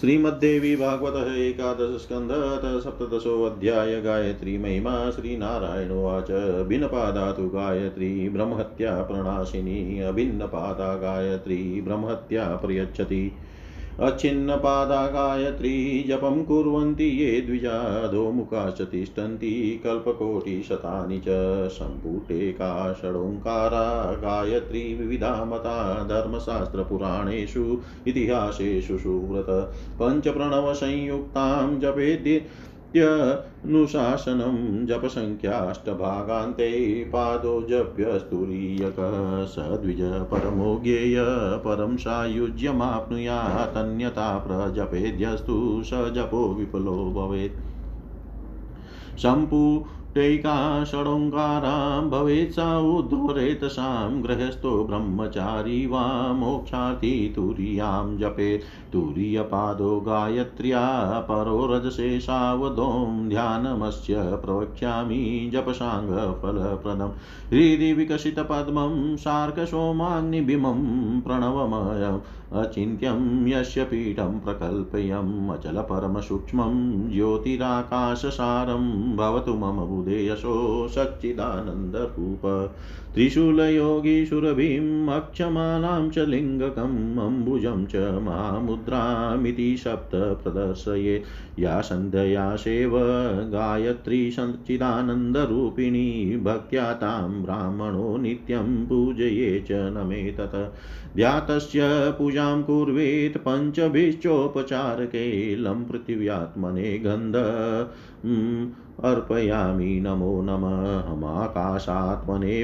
श्रीमद्देवी भागवत एकादश सप्तशो अध्याय गायत्री महिमा श्रीनारायणोवाच तो गायत्री, ब्रह्महत्या प्रणाशिनी, अभिन्नपादा गायत्री, ब्रह्महत्या प्रयच्छति। अच्छिन्नपादा गायत्री जपं कुर्वन्ति ये द्विजा दोमुखा च तिष्ठन्ति कल्पकोटिशतानि च सम्पुटेका षडोङ्कारा गायत्री विविधा मता धर्मशास्त्रपुराणेषु, इतिहासेषु सुव्रत। पञ्चप्रणवसंयुक्तां जपेद्य नित्यनुशासनं जपसङ्ख्याष्टभागान्ते पादो जप्यस्तुरीयकः स द्विज परमो ज्ञेय परं सायुज्यमाप्नुयातन्यथा प्रजपेद्यस्तु स जपो विपुलो भवेत्। सम्पू टैका षडोङ्कारां भवेत् सा उद्धरेतसां गृहस्थो ब्रह्मचारी वा मोक्षार्थी तुरीयां जपेत् तुरीयपादो गायत्र्या परो रजसे सावधों ध्यानमस्य प्रवक्ष्यामि जपसाङ्गफलप्रदं। हृदि विकसितपद्मं शार्कसोमाग्निबिमं प्रणवमयम्। अचिन्त्यं यस्य पीठं प्रकल्पयम् अचलपरमसूक्ष्मं ज्योतिराकाशसारं भवतु मम बुधेयशो सच्चिदानन्दरूप। त्रिशूलयोगीशुरभिम् अक्षमालां च लिङ्गकम् अम्बुजं च महामुद्रामिति सप्त प्रदर्शये। या सन्ध्यया सेव गायत्री सच्चिदानन्दरूपिणी भक्त्या तां ब्राह्मणो नित्यं पूजये च नमे ध्यातस्य पूजां कुर्वेत् पञ्चभिश्चोपचारके पृथिव्यात्मने गन्ध अर्पयामि नमो नमः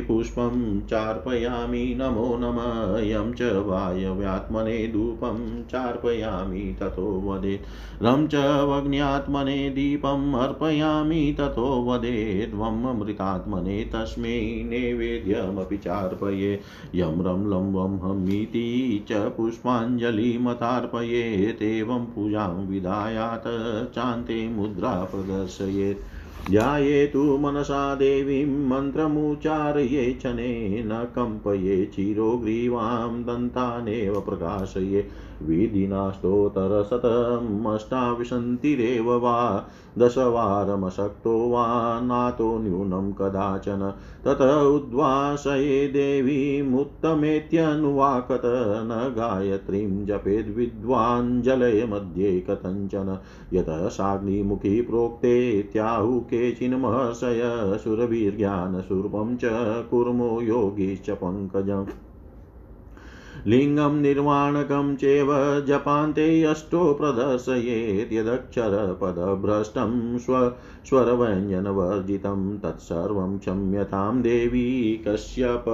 पुष्पं चार्पयामि नमो नमः यं च वायव्यात्मने धूपं चार्पयामि ततो वदेत्। रं च वग्न्यात्मने दीपम् अर्पयामि ततो वदेद्वम् अमृतात्मने तस्मै नैवेद्यमपि चार्पये यं रं लं वं हमीति च पुष्पाञ्जलिमतार्पयेत् एवं पूजां विधायात् चान्ते मुद्रा प्रदर्शयेत्। ध्यायेतु मनसा देवीं मन्त्रमुच्चारये शनेन कम्पये चिरोग्रीवां दन्तानेव प्रकाशये। विधिना स्तोतरशतमष्टाविशन्तिरेव वा दशवारमशक्तो वा नातो न्यूनं कदाचन तत उद्वासये देवीमुत्तमेत्यनुवाकत न गायत्रीं जपेद्विद्वाञ्जलय मध्ये कथञ्चन यतः साग्निमुखी प्रोक्तेत्याहु केचिन्महर्षय सुरभिर्ज्ञानस्वरूपं च कुर्मो योगीश्च पङ्कजम् लिङ्गं निर्वाणकं चेव जपान्ते अष्टो प्रदर्शयेत् यदक्षरपदभ्रष्टं स्व स्वरव्यञ्जनवर्जितं तत्सर्वं क्षम्यतां देवी कश्यप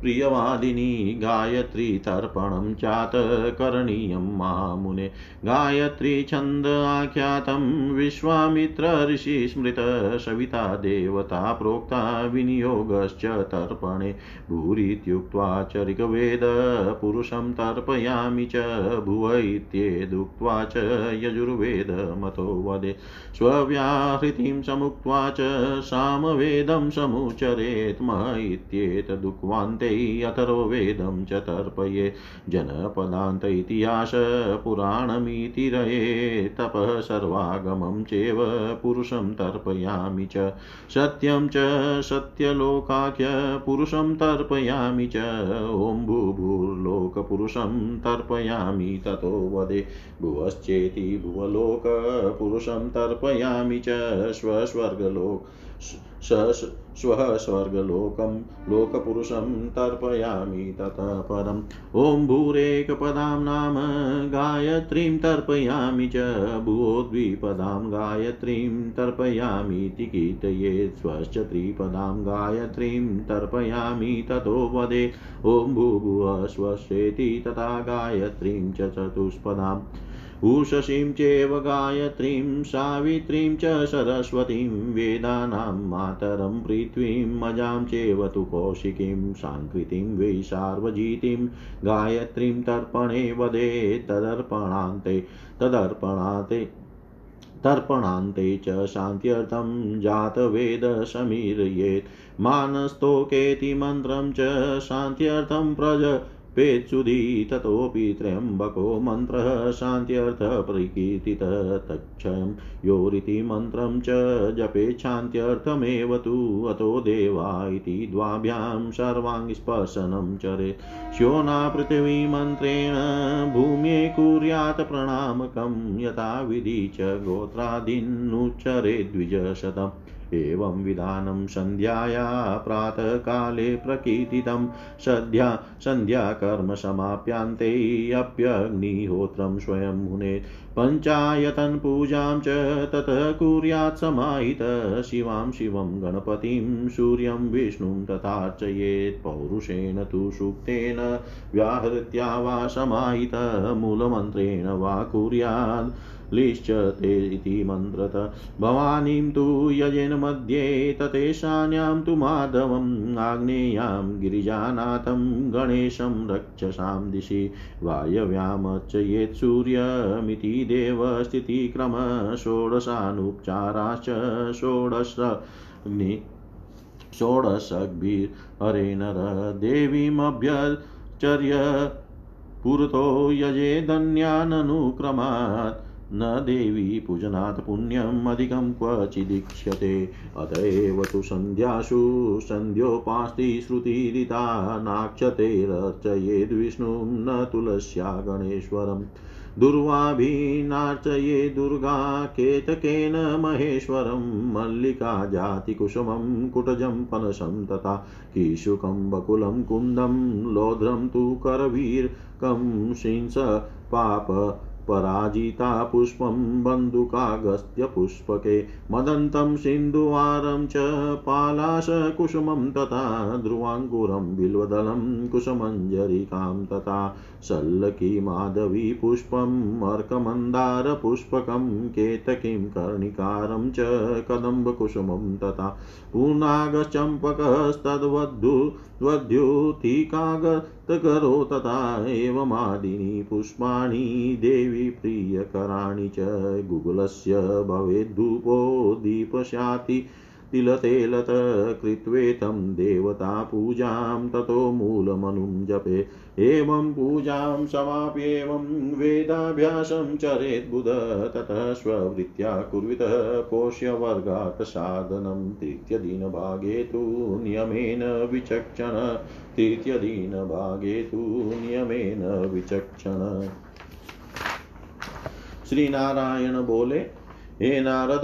प्रियवादिनी गायत्री तर्पणं चात करणीयं महामुने गायत्री छन्द आख्यातं ऋषिस्मृत सविता देवता प्रोक्ता विनियोगश्च तर्पणे। भूरित्युक्त्वा च ऋग्वेद पुरुषं तर्पयामि च भुव इत्येदुक्त्वा च यजुर्वेदमतो वदे। स्वव्याहृतिं समुक्त्वा च सामवेदं समुचरेत् इत्येतदुक्वान्ते अथर्ववेदं च तर्पये। जनपदान्त इतिहासपुराणमिति रये। तपः सर्वागमं चेव पुरुषं तर्पयामि च। सत्यं च सत्यलोकाख्य पुरुषं तर्पयामि च। ॐ भूभूर्लोकपुरुषं तर्पयामि ततो वदे। भुवश्चेति भुवलोकपुरुषं तर्पयामि च। स्वस्वर्गलोक स्वः स्वर्गलोकं लोकपुरुषं तर्पयामि ततः परम् ॐ भूरेकपदां नाम गायत्रीं तर्पयामि च भुवो द्विपदां गायत्रीं तर्पयामीति कीर्तयेत् स्वश्च त्रिपदां गायत्रीं तर्पयामि ततो वदे। ॐ भूभुव स्वस्येति तथा गायत्रीं च चतुष्पदाम्। उषसीं चेव गायत्रीं, सावित्रीं च सरस्वतीं, वेदानां मातरं, पृथ्वीं मजां चेव तु कौशिकीं साङ्कृतिं वै सार्वजितीं, गायत्रीं तर्पणे वदे, तदर्पणान्ते तदर्पणाते तर्पणान्ते च शान्त्यर्थं जातवेदशमीरयेत् मानस्तोकेति मन्त्रं च शान्त्यर्थं प्रज पेत्सुधी ततोऽपि त्र्यम्बको मन्त्रः शान्त्यर्थप्रकीर्तितः तक्षयं योरिति मन्त्रं च जपेच्छान्त्यर्थमेव तु अतो देवा इति द्वाभ्यां सर्वाङ्गस्पर्शनं चरेत्। श्योना पृथिवीमन्त्रेण भूम्ये कुर्यात् प्रणामकं यथा विधि च गोत्रादीन्नुच्चरे द्विजशतम् एवं विधानं सन्ध्याया प्रातःकाले प्रकीर्तितं। सद्या सन्ध्याकर्म समाप्यान्ते अप्यग्निहोत्रं स्वयं मुनेत् पञ्चायतन पूजां च ततः कुर्यात् समाहितः। शिवां शिवं गणपतिं सूर्यं विष्णुं तथार्चयेत्। पौरुषेण तु सूक्तेन व्याहृत्या वा समाहितः। मूलमन्त्रेण वा कुर्यात्। लिश्चते इति मन्त्रत। भवानीं तु यजेन मध्ये ततेशान्यां तु माधवम् आग्नेयां गिरिजानाथं गणेशं रक्षसां दिशि। वायव्यामर्चयेत् सूर्यमिति देवस्थितिक्रम षोडशानुपचाराश्च षोडशग्नि षोडशग्भिर्हरे नर देवीमभ्यचर्य पुरतो यजेदन्याननुक्रमात् न देवी पूजनात् पुण्यम् अधिकं क्वचिदीक्ष्यते अत एव तु सन्ध्यासु सन्ध्योपास्ति श्रुतिरिता नाक्षतेरर्चयेद्विष्णुं न तुलस्या गणेश्वरम् दुर्वाभिनार्चये दुर्गा केतकेन महेश्वरं, मल्लिका जातिकुसुमं, कुटजं पनसं तथा कीशुकं बकुलं कुन्दं लोध्रं तु करवीर्कं शिंस पाप पराजिता पुष्पं बन्दुकागस्त्यपुष्पके मदन्तं सिन्धुवारं च पालाशकुसुमं तथा ध्रुवाङ्कुरं बिल्वदलं कुसुमञ्जरिकां तथा। शल्लकी पुष्पम् अर्कमन्दारपुष्पकं केतकीं कर्णिकारं च कदम्बकुसुमं तथा पूर्णागचम्पकस्तद्वद्धु वद्युतिकागतकरो तथा एवमादीनि पुष्पाणि देवी प्रियकराणि च गुगुलस्य भवेद्धूपो दीपशाति तिलतेलत कृत्वेतं देवतापूजां ततो मूलमनुं जपे। एवं पूजां समाप्येवं वेदाभ्यासं चरेत् बुध ततः स्ववृत्त्या कुर्वितः पोष्यवर्गात् साधनं। तृतीयदिनभागे तु नियमेन विचक्षण। तृतीयदिनभागे तु नियमेन विचक्षण। श्री नारायण बोले, हे नारद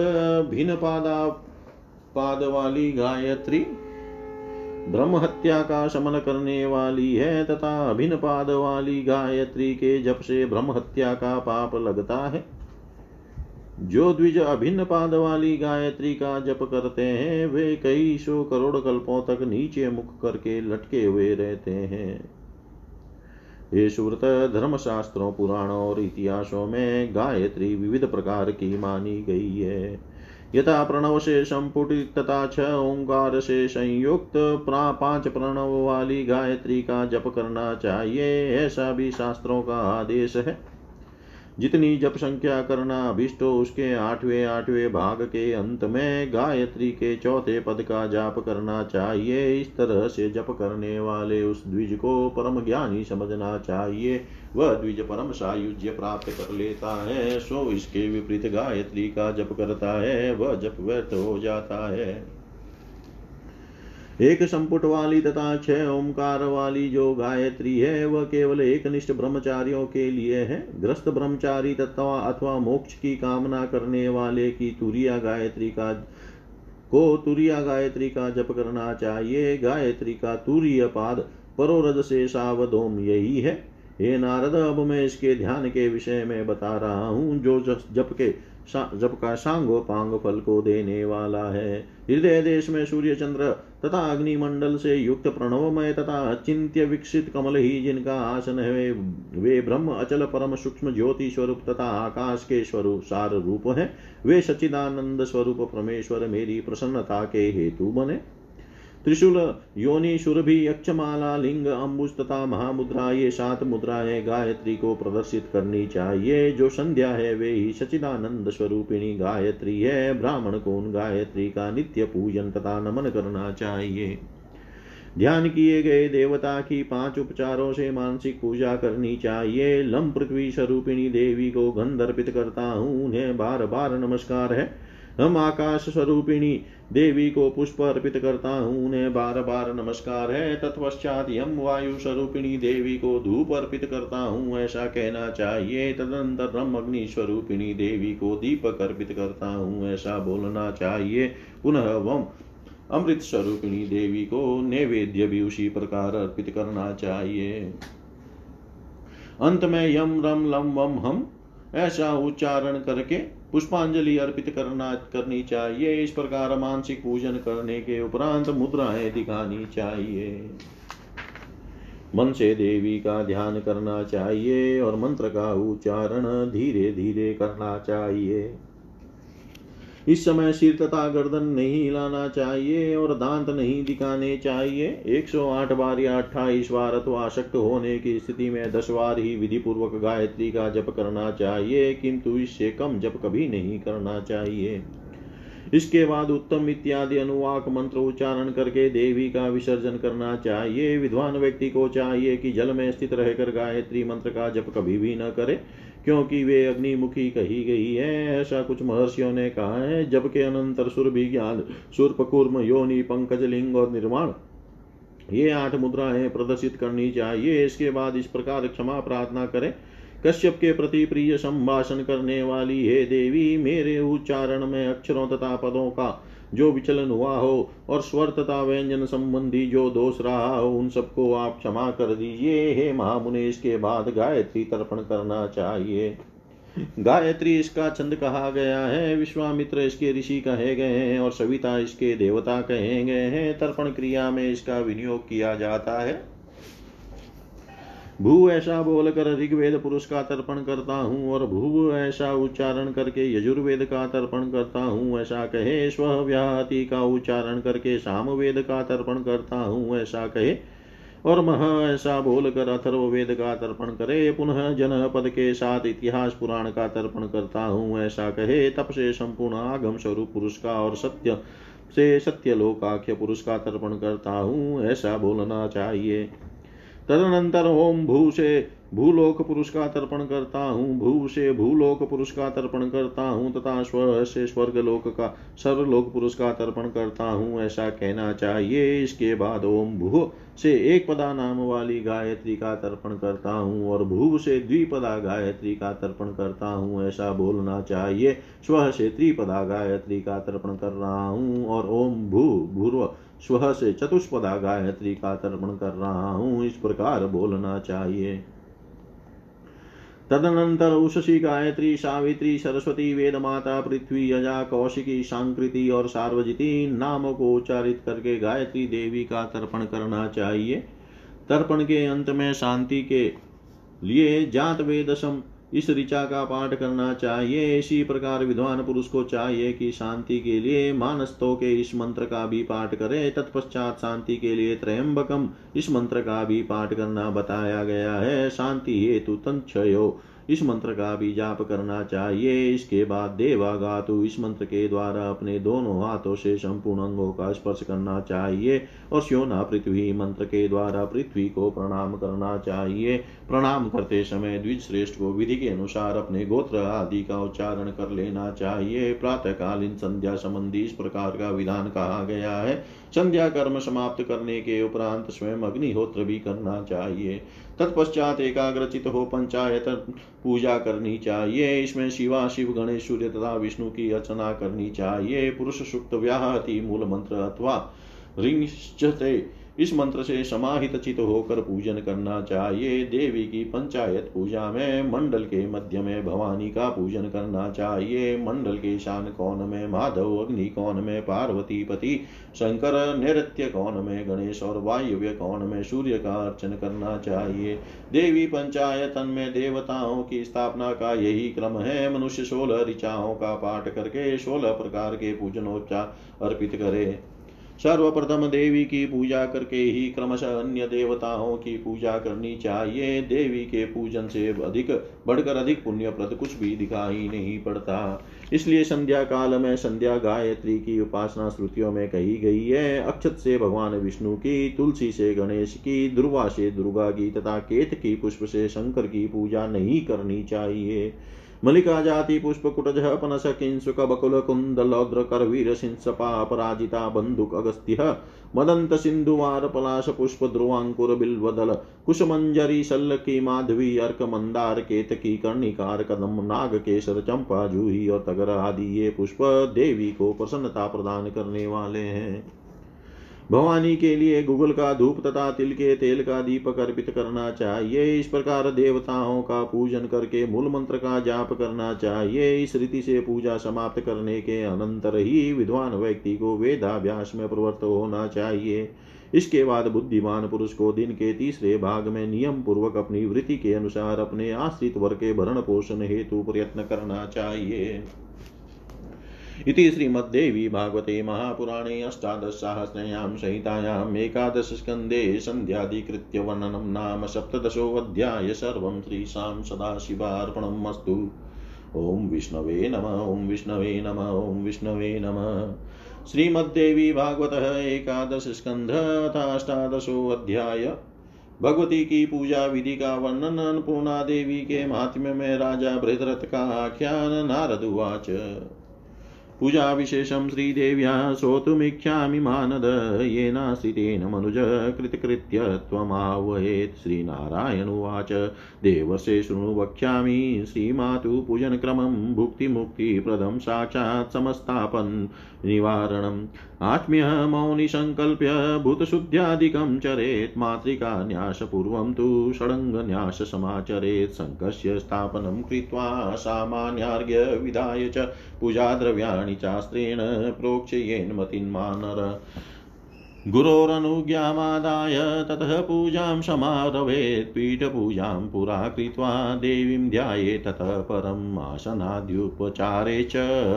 भिन्न पादा पाद वाली गायत्री। ब्रह्म हत्या का शमन करने वाली है तथा अभिन्न पाद वाली गायत्री के जप से ब्रह्म हत्या का पाप लगता है। जो द्विज अभिन्न पाद वाली गायत्री का जप करते हैं, वे कई सौ करोड़ कल्पों तक नीचे मुख करके लटके हुए रहते हैं। ये सुव्रत धर्म शास्त्रों पुराणों और इतिहासों में गायत्री विविध प्रकार की मानी गई है। यथा प्रणव से संपुटित तथा छह ओंकार से संयुक्त पाँच प्रणव वाली गायत्री का जप करना चाहिए, ऐसा भी शास्त्रों का आदेश है। जितनी जप संख्या करना अभिष्ट उसके आठवें आठवें भाग के अंत में गायत्री के चौथे पद का जाप करना चाहिए। इस तरह से जप करने वाले उस द्विज को परम ज्ञानी समझना चाहिए। वह द्विज परम सायुज्य प्राप्त कर लेता है, सो इसके विपरीत गायत्री का जप करता है, वह जप व्यर्थ हो जाता है। एक संपुट वाली तथा छह ओंकार वाली जो गायत्री है, वह केवल एक निष्ठ ब्रह्मचारियों के लिए है। ग्रस्त ब्रह्मचारी तत्वा अथवा मोक्ष की कामना करने वाले की तुरिया गायत्री का, को तुरिया गायत्री का जप करना चाहिए। गायत्री का तुरीय पाद परोरज से सावधोम यही है। हे नारद अब मैं इसके ध्यान के विषय में बता रहा हूँ जो जप के जप का सांगो पांग फल को देने वाला है। हृदय देश में सूर्य चंद्र तथा अग्निमंडल से युक्त प्रणवमय तथा अचिंत्य विकसित कमल ही जिनका आसन है वे, ब्रह्म अचल परम सूक्ष्म ज्योति स्वरूप तथा आकाश के स्वरूप सार रूप है। वे सचिदानंद स्वरूप परमेश्वर मेरी प्रसन्नता के हेतु बने। त्रिशूल योनि सुरभि यक्षमाला लिंग अम्बुज तथा महामुद्रा, ये सात मुद्राएँ गायत्री को प्रदर्शित करनी चाहिए। जो संध्या है, वे ही सचिदानंद स्वरूपिणी गायत्री है। ब्राह्मण को उन गायत्री का नित्य पूजन तथा नमन करना चाहिए। ध्यान किए गए देवता की पाँच उपचारों से मानसिक पूजा करनी चाहिए। लम पृथ्वी स्वरूपिणी देवी को गंध अर्पित करता हूँ। उन्हें बार बार नमस्कार है। हम आकाश स्वरूपिणी देवी को पुष्प अर्पित करता हूँ, उन्हें बार बार नमस्कार है। तत्पश्चात यम वायु स्वरूपिणी देवी को धूप अर्पित करता हूँ, ऐसा कहना चाहिए। तदनंतर रम अग्नि स्वरूपिणी देवी को दीपक अर्पित करता हूँ, ऐसा बोलना चाहिए। पुनः वम अमृत स्वरूपिणी देवी को नैवेद्य भी उसी प्रकार अर्पित करना चाहिए। अंत में यम रम लम वम हम ऐसा उच्चारण करके पुष्पांजलि अर्पित करना करनी चाहिए। इस प्रकार मानसिक पूजन करने के उपरांत मुद्राएँ दिखानी चाहिए। मन से देवी का ध्यान करना चाहिए और मंत्र का उच्चारण धीरे धीरे करना चाहिए। इस समय सिर तथा गर्दन नहीं हिलाना चाहिए और दांत नहीं दिखाने चाहिए। 108 बार या अट्ठाईस बार अथवा आशक्त होने की स्थिति में दस बार ही विधि पूर्वक गायत्री का जप करना चाहिए, किंतु इससे कम जप कभी नहीं करना चाहिए। इसके बाद उत्तम इत्यादि अनुवाक मंत्र उच्चारण करके देवी का विसर्जन करना चाहिए। विद्वान व्यक्ति को चाहिए कि जल में स्थित रहकर गायत्री मंत्र का जप कभी भी न करे। क्योंकि वे अग्निमुखी कही गई है, ऐसा कुछ महर्षियों ने कहा है, जबकि अनंतर सुर भी ज्ञान सुरपकूर्म योनि, पंकज लिंग और निर्माण। ये आठ मुद्राएँ प्रदर्शित करनी चाहिए। इसके बाद इस प्रकार क्षमा प्रार्थना करें। कश्यप के प्रति प्रिय संभाषण करने वाली हे देवी, मेरे उच्चारण में अक्षरों तथा पदों का जो विचलन हुआ हो और स्वर तथा व्यंजन संबंधी जो दोष रहा हो, उन सबको आप क्षमा कर दीजिए। हे महामुनि, इसके बाद गायत्री तर्पण करना चाहिए। गायत्री इसका छंद कहा गया है। विश्वामित्र इसके ऋषि कहे गए हैं और सविता इसके देवता कहे गए हैं। तर्पण क्रिया में इसका विनियोग किया जाता है। भू ऐसा बोलकर ऋग्वेद पुरुष का तर्पण करता हूँ और भू ऐसा उच्चारण करके यजुर्वेद का तर्पण करता हूँ, ऐसा कहे स्व व्याहति का उच्चारण करके सामवेद का तर्पण करता हूँ, ऐसा कहे। और मह ऐसा बोलकर अथर्ववेद का तर्पण करे, पुनः जन पद के साथ इतिहास पुराण का तर्पण करता हूँ, ऐसा कहे। तप से संपूर्ण आगम स्वरूप पुरुष का और सत्य से सत्य लोकाख्य पुरुष का तर्पण करता हूँ, ऐसा बोलना चाहिए। तदनंतर ओम भू से भूलोक पुरुष का तर्पण करता हूँ भू से भूलोक पुरुष का तर्पण करता हूँ, तथा स्वर से स्वर्ग लोक का, सर्वलोक पुरुष का तर्पण करता हूँ, ऐसा कहना चाहिए। इसके बाद ओम भू से एक पदा नाम वाली गायत्री का तर्पण करता हूँ, और भू से द्विपदा गायत्री का तर्पण करता हूँ, ऐसा बोलना चाहिए। स्व से त्रिपदा गायत्री का तर्पण कर रहा हूँ, और ओम भू, भूर्व स्व से चतुष्पदा गायत्री का तर्पण कर रहा हूँ, इस प्रकार बोलना चाहिए। तदनंतर उषसी गायत्री, सावित्री, सरस्वती वेद माता पृथ्वी अजा कौशिकी, सांकृति और सार्वजिती नामों को उच्चारित करके गायत्री देवी का तर्पण करना चाहिए। तर्पण के अंत में शांति के लिए जात वेदसम इस ऋचा का पाठ करना चाहिए। इसी प्रकार विद्वान पुरुष को चाहिए कि शांति के लिए मानस्तो के इस मंत्र का भी पाठ करे। तत्पश्चात शांति के लिए त्रयंबकम इस मंत्र का भी पाठ करना बताया गया है। शांति हेतु तंक्षयो इस मंत्र का भी जाप करना चाहिए। इसके बाद देवागातु इस मंत्र के द्वारा अपने दोनों हाथों से संपूर्ण अंगों का स्पर्श करना चाहिए और श्योना पृथ्वी मंत्र के द्वारा पृथ्वी को प्रणाम करना चाहिए। प्रणाम करते समय द्विज श्रेष्ठ को विधि के अनुसार अपने गोत्र आदि का उच्चारण कर लेना चाहिए। प्रातःकालीन संध्या संबंधी इस प्रकार का विधान कहा गया है। संध्या कर्म समाप्त करने के उपरांत स्वयं अग्निहोत्र भी करना चाहिए। तत्पश्चात एकाग्रचित हो पंचायत पूजा करनी चाहिए। इसमें शिवा, शिव, गणेश, सूर्य तथा विष्णु की अर्चना करनी चाहिए। पुरुष सुक्त व्याहति मूल मंत्र अथवा इस मंत्र से समाहित चित होकर पूजन करना चाहिए। देवी की पंचायत पूजा में, मंडल के मध्य में भवानी का पूजन करना चाहिए। मंडल के शान कौन में, माधव अग्नि कौन में, पार्वती पति शंकर नृत्य कौन में, गणेश और वायव्य कौन में, सूर्य का अर्चन करना चाहिए। देवी पंचायतन में देवताओं की स्थापना का यही क्रम है। मनुष्य सोलह ऋचाओं का पाठ करके सोलह प्रकार के पूजनोपचार अर्पित करे। सर्वप्रथम देवी की पूजा करके ही क्रमशः अन्य देवताओं की पूजा करनी चाहिए। देवी के पूजन से अधिक, बढ़कर अधिक पुण्यप्रद कुछ भी दिखाई नहीं पड़ता। इसलिए संध्या काल में संध्या गायत्री की उपासना श्रुतियों में कही गई है। अक्षत से भगवान विष्णु की, तुलसी से गणेश की, दुर्वा से दुर्गा की तथा केत की पुष्प से शंकर की पूजा नहीं करनी चाहिए। मलिका जाति पुष्प कुटज पनस किंसुक बकुल कुंद लौद्र करवीर सिंसपा अपराजिता बंदुक अगस्त्य मदंत सिंधुवार पलाश पुष्प ध्रुवांकुर बिल्वदल कुशमंजरी की माधवी अर्क मंदार केतकी कर्णिकार कदम नाग केसर चंपा जूही और तगर आदि ये पुष्प देवी को प्रसन्नता प्रदान करने वाले हैं। भवानी के लिए गुगल का धूप तथा तिल के तेल का दीपक अर्पित करना चाहिए। इस प्रकार देवताओं का पूजन करके मूल मंत्र का जाप करना चाहिए। इस रीति से पूजा समाप्त करने के अनंतर ही विद्वान व्यक्ति को वेदाभ्यास में प्रवृत्त होना चाहिए। इसके बाद बुद्धिमान पुरुष को दिन के तीसरे भाग में नियम पूर्वक अपनी वृत्ति के अनुसार अपने आश्रित वर्ग के भरण पोषण हेतु प्रयत्न करना चाहिए। इति श्रीमद्देवी भागवते महापुराणे अष्टादशसाहस्रयां संहितायाम् एकादशस्कन्धे सन्ध्याधिकृत्य वर्णनं नाम सप्तदशोऽध्याय सर्वं श्रीशां सदाशिवार्पणम् अस्तु ॐ विष्णवे नम, ॐ विष्णवे नम, ॐ विष्णवे नमः। श्रीमद्देवी भागवतः एकादश स्कंध अष्टादशोऽध्याय। भगवती की पूजा विधि का वर्णन, अन्नपूर्णा देवी के महात्म्य में राजा बृहद्रथ का आख्यान, नारद उवाच। पूजाविशेषं श्रीदेव्या श्रोतुमिच्छामि मानद येनाश्रितेन मनुज कृतकृत्य त्वमावहेत्। श्रीनारायणुवाच देवस्य शृणु वक्ष्यामि, श्रीमातु पूजनक्रमं भुक्तिमुक्तिप्रदं साक्षात् समस्तापन् निवारणम्। आत्म्यः मौनि सङ्कल्प्य भूतशुद्ध्यादिकं चरेत् मातृकान्यासपूर्वं तु षडङ्गन्याससमाचरेत् शङ्कस्य स्थापनं कृत्वा सामान्यार्घ्य विधाय च पूजाद्रव्याणि चास्त्रेण प्रोक्षयेन् मतिन्मानर गुरोरनुज्ञामादाय ततः पूजां समारभेत्, पीठपूजां पुरा कृत्वा देवीं ध्याये ततः परम् आसनाद्युपचारे च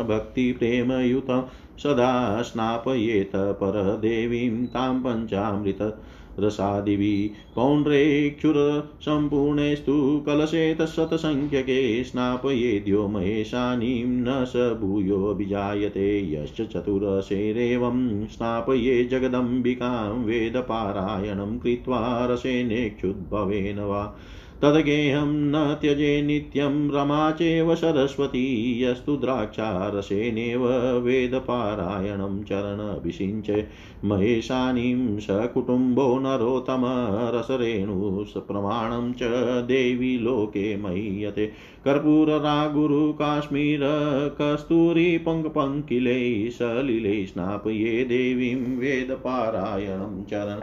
भक्तिप्रेमयुतं सदा स्नापयेत परदेवीं तां पञ्चामृत रसादिभिः पौण्ड्रेक्षुरसम्पूर्णेस्तु कलशे तत्सतसङ्ख्यके स्नापयेद्यो महेशानीं न स भूयोऽभिजायते यश्च चतुरशेरेवं स्नापये जगदम्बिकां वेदपारायणं कृत्वा रसेनेक्षुद्भवेन वा। तद्गेहं न त्यजे नित्यं रमा चैव सरस्वती, यस्तु द्राक्षारसेनेव वेदपारायणं चरणभिषिञ्चे। महेशानीं सकुटुम्बो नरोत्तमरसरेणुप्रमाणं च देवी लोके मह्यते। कर्पूररागुरु काश्मीर, कस्तूरी पङ्कपङ्किलै सलिलै स्नापये देवीं वेदपारायणं चरण।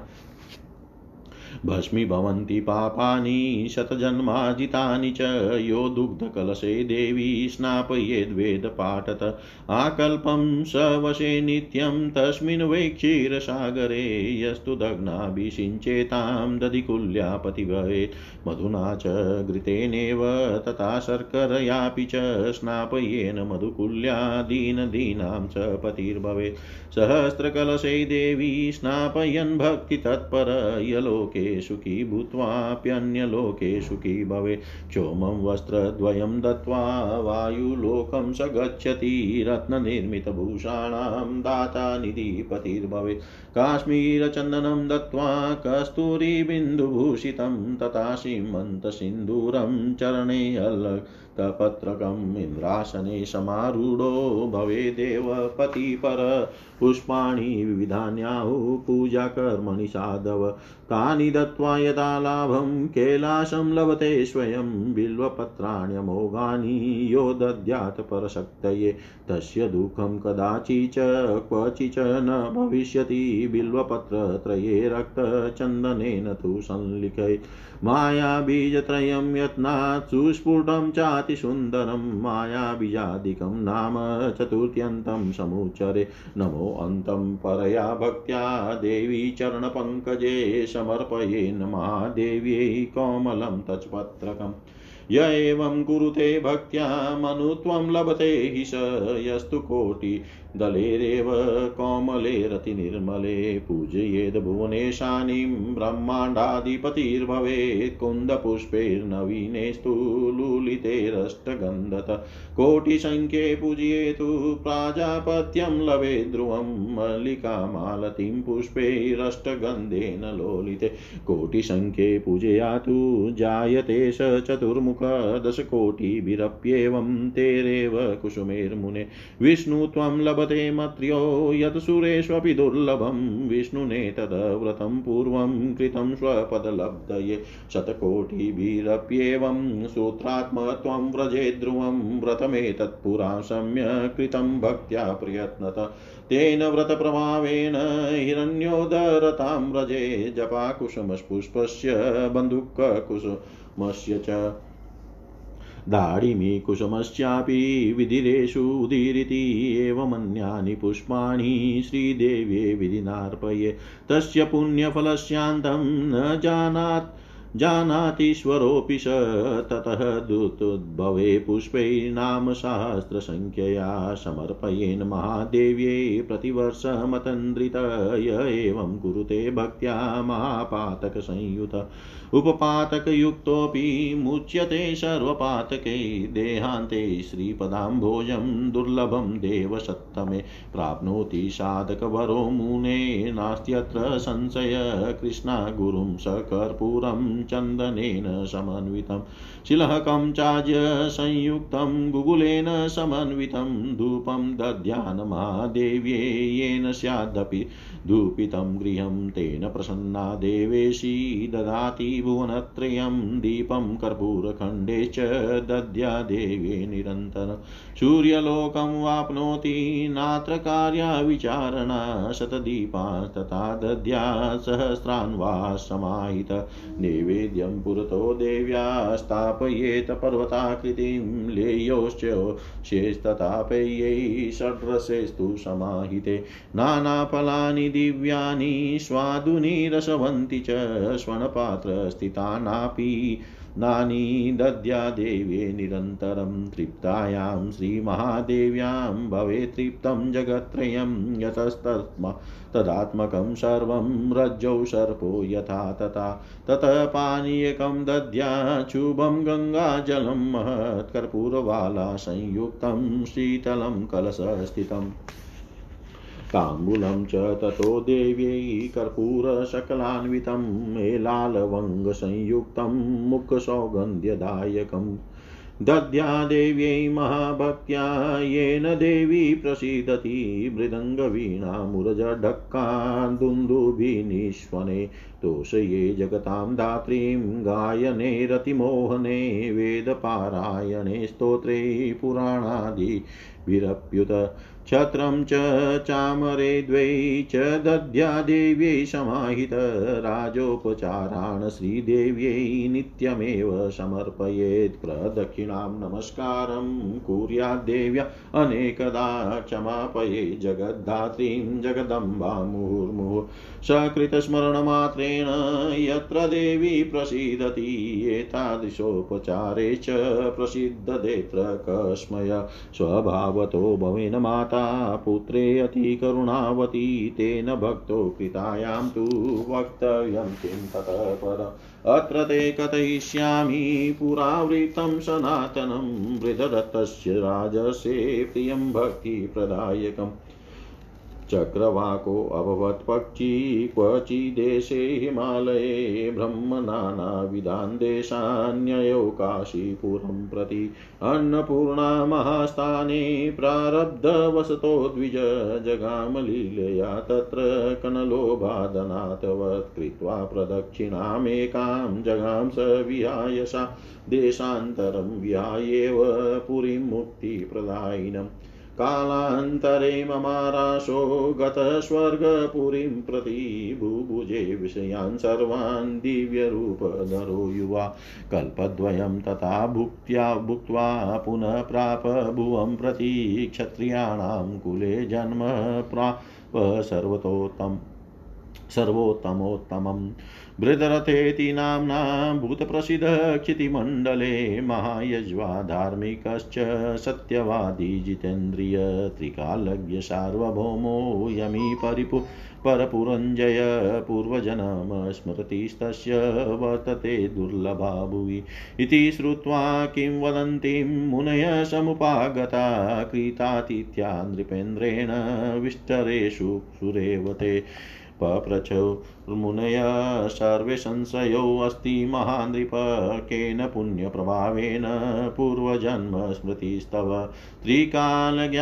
भस्मीभवन्ति पापानि शतजन्माजितानि च यो दुग्धकलशे देवी स्नापयेद्वेदपाठत आकल्पं स वशे नित्यं तस्मिन् वै क्षीरसागरे यस्तु दग्नाभिषिञ्चेतां दधिकुल्या पतिभवेत् मधुना च घृतेनेव तथा शर्करयापि च स्नापयेन मधुकुल्या दीनदीनां च पतिर्भवेत्। सहस्रकलशै देवी स्नापयन् भक्तितत्पर यलोके सुखी भूत्वाप्यन्यलोकेषु की भवे। क्षोमं वस्त्रद्वयं दत्त्वा वायुलोकं स गच्छति। रत्ननिर्मितभूषाणां दाता निधिपतिर्भवेत्। काश्मीरचन्दनं दत्त्वा कस्तूरीबिन्दुभूषितं तथा सीमन्तसिन्दूरं चरणे तपत्रकम् इन्द्रासने समारूढो भवेदेव पतिपर पुष्पाणि विविधान्याहुः पूजाकर्मणि साधव। तानि दत्त्वा यथा लाभं कैलासं लभते स्वयं बिल्वपत्राण्यमोघानि यो दद्यात् परशक्तये। तस्य दुःखं कदाचि च क्वचि च न भविष्यति। बिल्वपत्रत्रये रक्तचन्दनेन तु संलिखै। मायाबीजत्रयं यत्नात् सुस्फुटं चातिसुन्दरं, मायाबीजादिकं नाम चतुर्थ्यन्तं समुच्चरे। नमो अन्तं परया भक्त्या देवी चरणपङ्कजे समर्पयेन् महादेव्यै कोमलं तत्पत्रकम्। य एवं कुरुते भक्त्या मनुत्वं लभते हि स यस्तु कोटि। दलेरेव कोमले रतिनिर्मले पूजयेद् भुवनेशानीं ब्रह्माण्डाधिपतिर्भवेत् कुन्दपुष्पैर्नवीनेस्तु लुलितेरष्टगन्धत कोटिसङ्ख्ये पूजयेतु प्राजापत्यं लभे ध्रुवं मल्लिकामालतीं पुष्पैरष्टगन्धेन लोलिते कोटिसङ्ख्ये पूजयातु जायते स चतुर्मुख दशकोटिभिरप्येवं तेरेव कुसुमेर्मुने विष्णु त्वं लभ लभते मत्र्यो, यत् सुरेष्वपि दुर्लभं। विष्णुने तद्व्रतं पूर्वं कृतं स्वपदलब्धये। शतकोटिभिरप्येवं सूत्रात्मत्वं व्रजे ध्रुवं। व्रतमेतत्पुरा सम्यक् कृतं भक्त्या प्रयत्नत। तेन व्रतप्रभावेन हिरण्योदरतां व्रजे जपाकुसुमपुष्पस्य बन्धुककुसुमस्य च दाडिमीकुसुमस्यापि विधिरेषु उदीरिति एवमन्यानि पुष्पाणि श्रीदेव्ये विधिनार्पये। तस्य पुण्यफलस्यान्तं न जानात्। जानातीश्वरोऽपि स ततः दुतुद्भवे पुष्पैर्नाम सहस्रसङ्ख्यया समर्पयेन् महादेव्यै प्रतिवर्षमतन्द्रित य एवं कुरुते भक्त्या महापातकसंयुत। उपपातकयुक्तोऽपि मुच्यते सर्वपातकै देहान्ते श्रीपदाम्भोजं दुर्लभं देवसत्तमे प्राप्नोति साधकवरो मुने नास्त्यत्र संशय। कृष्णा गुरुं सकर्पूरं चन्दनेन समन्वितं। शिलहकं चाज्य संयुक्तं गुगुलेन समन्वितं धूपं दध्यान् महादेव्ये येन स्यादपि धूपितं गृहं तेन प्रसन्ना देवेशी ददाति भुवनत्रयं दीपं कर्पूरखण्डे च दद्या देवे निरन्तरं। सूर्यलोकं वाप्नोति नात्र कार्या विचारणा शतदीपास्तथा दद्या सहस्रान् वा समाहित। नैवेद्यं पुरतो देव्या स्थापयेत पर्वताकृतिं लेयोश्च शेस्तथापय्यै षड्रसेस्तु समाहिते। नानाफलानि दिव्यानि स्वादुनि रसवन्ति च स्वर्णपात्रस्थितानापि नानी दद्या देव्ये निरन्तरं तृप्तायां श्रीमहादेव्यां भवेत् तृप्तं जगत्त्रयं यतस्तस्मा तदात्मकं सर्वं रज्जौ सर्पो यथा तथा ततः पानीयकं दद्याचुभं गङ्गाजलं महत्कर्पूरवाला संयुक्तं शीतलं कलशस्थितम् ताम्बूलं च ततो देव्यै कर्पूरशकलान्वितं मेलालवङ्गसंयुक्तं मुखसौगन्ध्यदायकम्। दद्या देव्यै महाभक्त्या येन देवी प्रसीदति मृदङ्गवीणामुरजढक्कान्दुन्दुभिनिष्वने तोषये जगतां धात्रीं गायने रतिमोहने वेदपारायणे स्तोत्रे पुराणादिभिरप्युत छत्रं च चामरे द्वै च दद्या देव्यै समाहित राजोपचारान् श्रीदेव्यै नित्यमेव समर्पयेत् प्रदक्षिणां नमस्कारं कुर्याद्देव्या अनेकदा क्षमापये जगद्धात्रीं जगदम्बा मुहुर्मुहुः सकृतस्मरणमात्रेण यत्र देवी प्रसीदति एतादृशोपचारे च प्रसिद्धदेत्र कस्मय स्वभावतो भवेन माता माता पुत्रे अतिकरुणावती तेन भक्तो पितायां तु वक्तव्यं किं ततः पर। अत्र ते कथयिष्यामि पुरावृतं सनातनं वृधदत्तस्य राजसे प्रियं भक्तिप्रदायकम्। चक्रवाकोऽभवत् पक्षी क्वचिदेशे हिमालये ब्रह्मनानाविधान् देशान्ययो काशीपुरं प्रति अन्नपूर्णा महास्थाने प्रारब्धवसतो द्विज जगामलीलया तत्र कनलोभादनाथवत् कृत्वा प्रदक्षिणामेकां जगां स विहाय सा देशान्तरं विहायेव पुरीं मुक्तिप्रदायिनम् कालान्तरे ममाराशो गतः स्वर्गपुरीं प्रति भुभुजे विषयान् सर्वान् दिव्यरूपधरो युवा। कल्पद्वयं तथा भुक्त्या भुक्त्वा पुनः प्राप भुवं प्रति क्षत्रियाणां कुले जन्म प्राप सर्वतोत्तम् सर्वोत्तमोत्तमम्। बृदरथेति नाम्ना भूतप्रसिद्धः महायज्वा धार्मिकश्च सत्यवादी जितेन्द्रिय त्रिकालज्ञ सार्वभौमो यमी परिपु परपुरञ्जय पूर्वजनमस्मृतिस्तस्य वर्तते दुर्लभा भुवि इति श्रुत्वा किं वदन्तीं मुनय समुपागता कृतातिथ्या नृपेन्द्रेण विष्टरेषु सुरेवते पप्रचुर्मुनय सर्वे संशयोऽस्ति महानृप, केन पुण्यप्रभावेन पूर्वजन्मस्मृतिस्तव। त्रिकालज्ञानमेवापि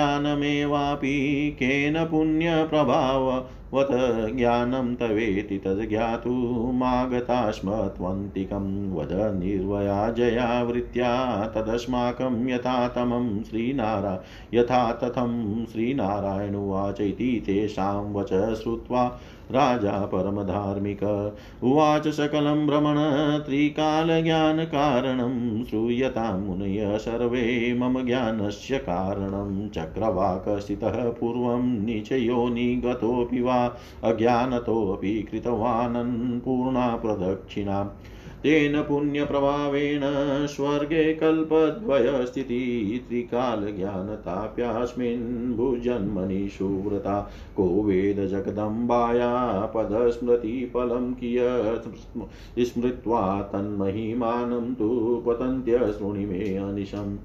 केन पुण्यप्रभाव वत ज्ञानं तवेति तज्ज्ञातुमागता स्म त्वन्तिकं वद निर्वया वृत्त्या तदस्माकं यथा तमं श्रीनारा यथा तथं श्रीनारायणुवाच इति तेषां वच श्रुत्वा राजा परमधार्मिक उवाच सकलं भ्रमण त्रिकालज्ञानकारणं श्रूयतां मुनय सर्वे मम ज्ञानस्य कारणं। चक्रवाकस्थितः पूर्वं निचयोनिगतोऽपि वा, अज्ञानतोऽपि कृतवानन् पूर्णा प्रदक्षिणाम् तेन पुण्यप्रभावेण स्वर्गे कल्पद्वयस्थितिः त्रिकालज्ञानताप्यास्मिन् भुजन्मनि सुव्रता को वेद जगदम्बाया पदस्मृतिफलं कियत् स्मृत्वा तन्महिमानं तु पतन्त्यशृणि मे अनिशम्।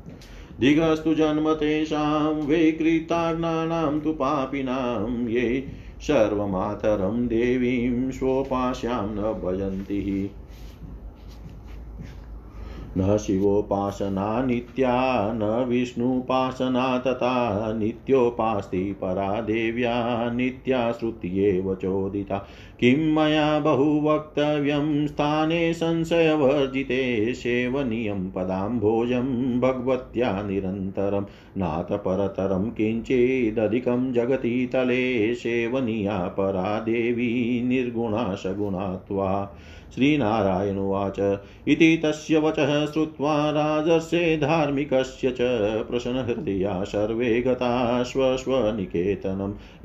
दिगस्तु जन्म तेषां वैकृताग्नानां तु पापिनां ये सर्वमातरं देवीं स्वोपास्यां न भजन्ति न शिवोपासना नित्या न विष्णुपासना तथा नित्योपास्ति परा देव्या नित्या श्रुत्येव चोदिता। किं मया बहु वक्तव्यं स्थाने संशयवर्जिते सेवनीयं पदाम्भोजं भगवत्या निरन्तरं नाथ परतरं किञ्चिदधिकं जगति तले सेवनीया परा देवी निर्गुणा सगुणात्वा श्रीनारायण उवाच। इति तस्य वचः श्रुत्वा राजर्षे धार्मिकस्य च प्रसन्नहृदया सर्वे गता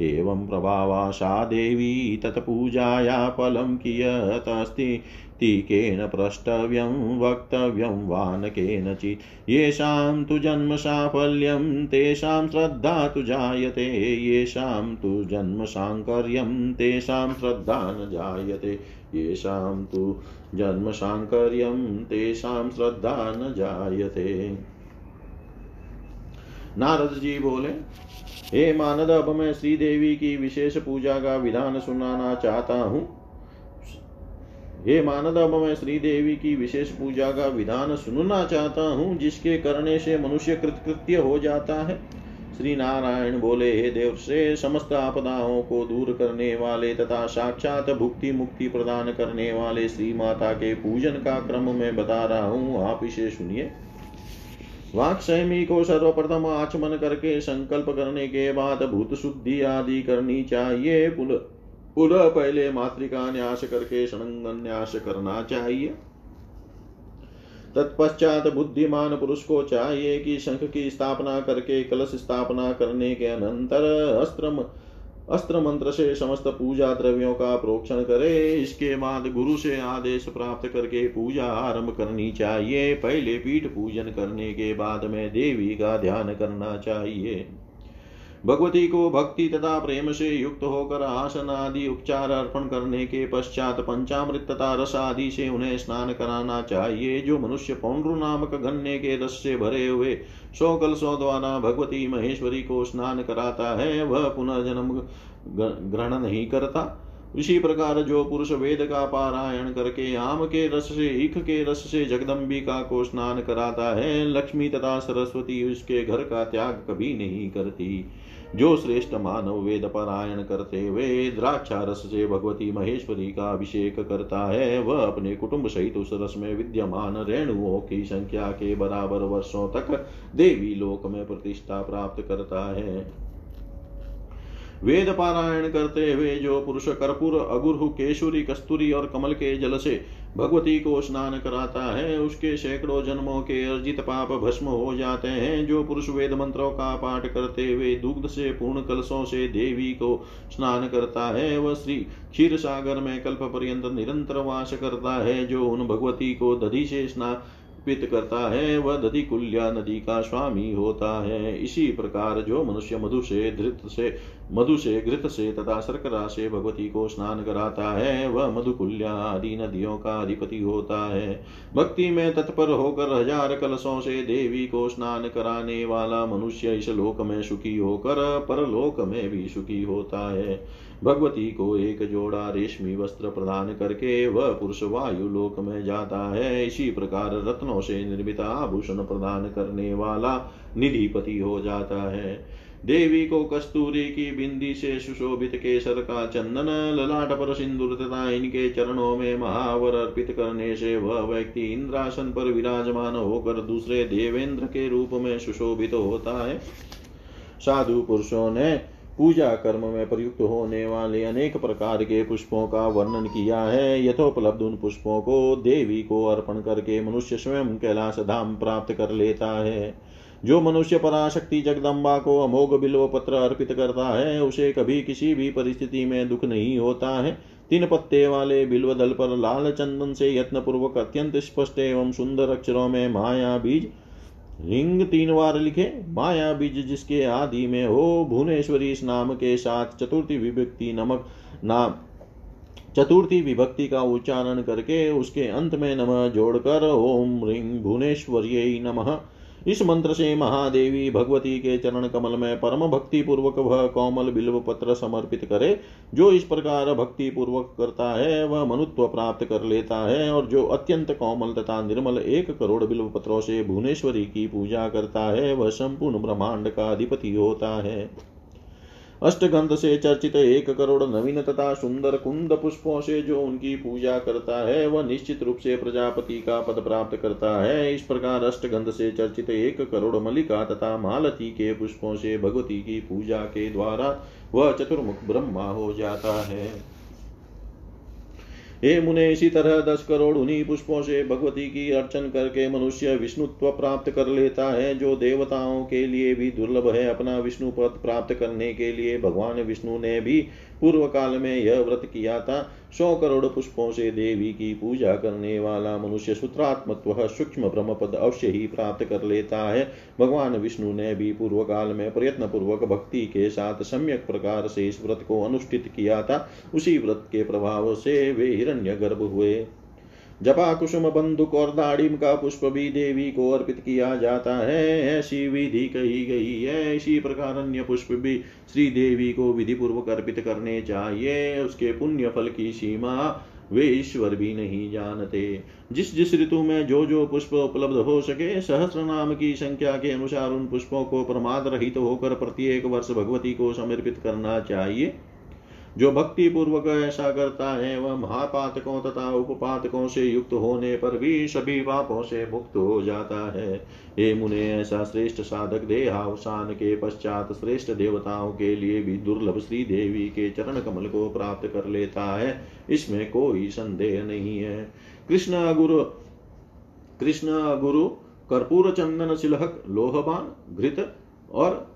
एवं प्रभावा देवी तत्पूजाया फलं कियत् अस्ति तीकेन प्रष्टव्यं, वक्तव्यं वा न केनचित् येषां तु जन्म साफल्यं तेषां श्रद्धा तु जायते। येषां तु जन्म साङ्कर्यं तेषां श्रद्धा न जायते। येषां तु जन्मसाङ्कर्यं तेषां श्रद्धा न जायते। नारद जी बोले, हे मानद, अब मैं श्री देवी की विशेष पूजा का विधान सुनाना चाहता हूँ। हे मानद, अब मैं श्री देवी की विशेष पूजा का विधान सुनना चाहता हूँ, जिसके करने से मनुष्य कृतकृत्य हो जाता है। श्री नारायण बोले, हे देव, से समस्त आपदाओं को दूर करने वाले तथा साक्षात भुक्ति मुक्ति प्रदान करने वाले श्री माता के पूजन का क्रम मैं बता रहा हूँ, आप इसे सुनिए। वाक्सैमी को सर्वप्रथम आचमन करके संकल्प करने के बाद भूत शुद्धि आदि करनी चाहिए। पुनः पहले मातृका न्यास करके न्यास करना चाहिए। तत्पश्चात बुद्धिमान पुरुष को चाहिए कि शंख की स्थापना करके, कलश स्थापना करने के अनंतर अस्त्र अस्त्र मंत्र से समस्त पूजा द्रव्यों का प्रोक्षण करे। इसके बाद गुरु से आदेश प्राप्त करके पूजा आरंभ करनी चाहिए। पहले पीठ पूजन करने के बाद में देवी का ध्यान करना चाहिए। भगवती को भक्ति तथा प्रेम से युक्त होकर आसन आदि उपचार अर्पण करने के पश्चात पंचामृत तथा रस आदि से उन्हें स्नान कराना चाहिए। जो मनुष्य पौंड्रु नामक गन्ने के रस से भरे हुए सौ कलशों द्वारा भगवती महेश्वरी को स्नान कराता है, वह पुनर्जन्म जन्म ग्रहण नहीं करता। इसी प्रकार जो पुरुष वेद का पारायण करके आम के रस से ईख के रस से जगदम्बिका को स्नान कराता है, लक्ष्मी तथा सरस्वती उसके घर का त्याग कभी नहीं करती। जो श्रेष्ठ मानव वेद पारायण करते हुए द्राक्षा रस से भगवती महेश्वरी का अभिषेक करता है, वह अपने कुटुंब सहित उस रस में विद्यमान रेणुओं की संख्या के बराबर वर्षों तक देवी लोक में प्रतिष्ठा प्राप्त करता है। वेद पारायण करते हुए जो पुरुष कर्पूर अगुरहु केशुरी, कस्तूरी और कमल के जल से भगवती को स्नान कराता है, उसके सैकड़ों जन्मों के अर्जित पाप भस्म हो जाते हैं। जो पुरुष वेद मंत्रों का पाठ करते हुए दुग्ध से, पूर्ण कलशों से देवी को स्नान करता है, वह श्री क्षीर सागर में कल्प पर्यंत निरंतर वास करता है, जो उन भगवती को दधि से स्नान पित करता है, वह दधि कुल्या नदी का स्वामी होता है। इसी प्रकार जो मनुष्य मधु से धृत से, मधु से घृत से तथा शर्करा से भगवती को स्नान कराता है, वह मधुकुल्या आदि नदियों का अधिपति होता है। भक्ति में तत्पर होकर हज़ार कलशों से देवी को स्नान कराने वाला मनुष्य इस लोक में सुखी होकर परलोक में भी सुखी होता है। भगवती को एक जोड़ा रेशमी वस्त्र प्रदान करके वह पुरुष वायु लोक में जाता है। इसी प्रकार रत्नों से निर्मित आभूषण प्रदान करने वाला निधिपति हो जाता है। देवी को कस्तूरी की बिंदी से सुशोभित केसर का चंदन, ललाट पर सिंदूर तथा इनके चरणों में महावर अर्पित करने से वह व्यक्ति इंद्रासन पर विराजमान होकर दूसरे देवेंद्र के रूप में सुशोभित होता है। साधु पुरुषों ने पूजा कर्म में प्रयुक्त होने वाले अनेक प्रकार के पुष्पों का वर्णन किया है। यथोपलब्ध उन पुष्पों को देवी को अर्पण करके मनुष्य स्वयं कैलाश धाम प्राप्त कर लेता है। जो मनुष्य पराशक्ति जगदम्बा को अमोघ बिल्व पत्र अर्पित करता है, उसे कभी किसी भी परिस्थिति में दुख नहीं होता है। तीन पत्ते वाले बिल्व दल पर लाल चंदन से यत्न पूर्वक अत्यंत स्पष्ट एवं सुंदर अक्षरों में माया बीज रिंग तीन बार लिखे, माया बीज जिसके आदि में हो, भुवनेश्वरी इस नाम के साथ चतुर्थी विभक्ति नमक नाम, चतुर्थी विभक्ति का उच्चारण करके उसके अंत में नमः जोड़कर, ओम रिंग भुवनेश्वरी नमः। इस मंत्र से महादेवी भगवती के चरण कमल में परम भक्ति पूर्वक वह कोमल बिल्व पत्र समर्पित करे, जो इस प्रकार भक्ति पूर्वक करता है, वह मनुत्व प्राप्त कर लेता है और जो अत्यंत कोमल तथा निर्मल एक करोड़ बिल्व पत्रों से भुवनेश्वरी की पूजा करता है, वह संपूर्ण ब्रह्मांड का अधिपति होता है। अष्टगंध से चर्चित एक करोड़ नवीन तथा सुंदर कुंद पुष्पों से जो उनकी पूजा करता है, वह निश्चित रूप से प्रजापति का पद प्राप्त करता है। इस प्रकार अष्टगंध से चर्चित एक करोड़ मलिका तथा मालती के पुष्पों से भगवती की पूजा के द्वारा वह चतुर्मुख ब्रह्मा हो जाता है। हे मुने इसी तरह दस करोड़ उन्हीं पुष्पों से भगवती की अर्चन करके मनुष्य विष्णुत्व प्राप्त कर लेता है, जो देवताओं के लिए भी दुर्लभ है। अपना विष्णु पद प्राप्त करने के लिए भगवान विष्णु ने भी पूर्व काल में यह व्रत किया था। सौ करोड़ पुष्पों से देवी की पूजा करने वाला मनुष्य सूत्रात्मत्व सूक्ष्म ब्रह्म पद अवश्य ही प्राप्त कर लेता है। भगवान विष्णु ने भी पूर्व काल में प्रयत्न पूर्वक भक्ति के साथ सम्यक प्रकार से इस व्रत को अनुष्ठित किया था। उसी व्रत के प्रभाव से वे हिरण्य गर्भ हुए। जपा कुसुम बंदुक और दाड़िम का पुष्प भी देवी को अर्पित किया जाता है। ऐसी विधि कही गई है। इसी प्रकार अन्य पुष्प भी श्री देवी को विधि पूर्वक अर्पित करने चाहिए। उसके पुण्य फल की सीमा वे ईश्वर भी नहीं जानते। जिस जिस ऋतु में जो जो पुष्प उपलब्ध हो सके सहस्र नाम की संख्या के अनुसार उन पुष्पों को प्रमाद रहित तो होकर प्रत्येक वर्ष भगवती को समर्पित करना चाहिए। जो भक्ति पूर्वक ऐसा करता है, वह महापातकों तथा उपपातकों से युक्त होने पर भी सभी पापों से मुक्त हो जाता है। हे मुने, ऐसा श्रेष्ठ साधक देहावसान के पश्चात श्रेष्ठ देवताओं के लिए भी दुर्लभ श्री देवी के चरण कमल को प्राप्त कर लेता है। इसमें कोई संदेह नहीं है। कृष्ण गुरु कृष्ण गुरु कर्पूर चंदन सिलहक लोहबान घृत और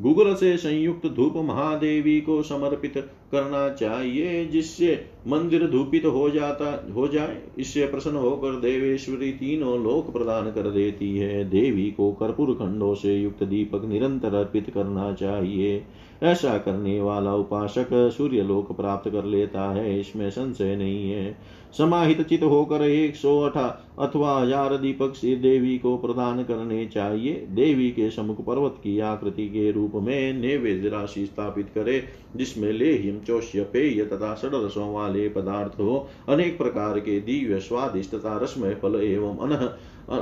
गुगल से संयुक्त धूप महादेवी को समर्पित करना चाहिए, जिससे मंदिर धूपित हो जाता, हो जाए। इससे प्रसन्न होकर देवेश्वरी तीनों लोक प्रदान कर देती है। देवी को कर्पूर खंडों से युक्त दीपक निरंतर अर्पित करना चाहिए। ऐसा करने वाला उपासक सूर्य लोक प्राप्त कर लेता है। इसमें संशय नहीं है। समाहित चित होकर एक सौ अठा अथवा हज़ार दीपक से देवी को प्रदान करने चाहिए। देवी के समुख पर्वत की आकृति के रूप में नैवेद्य राशि स्थापित करे जिसमें लेहिम चौष्य पेय तथा षडरसों वाले पदार्थ हो अनेक प्रकार के दिव्य स्वादिष्ट तथा रसमय फल एवं अनह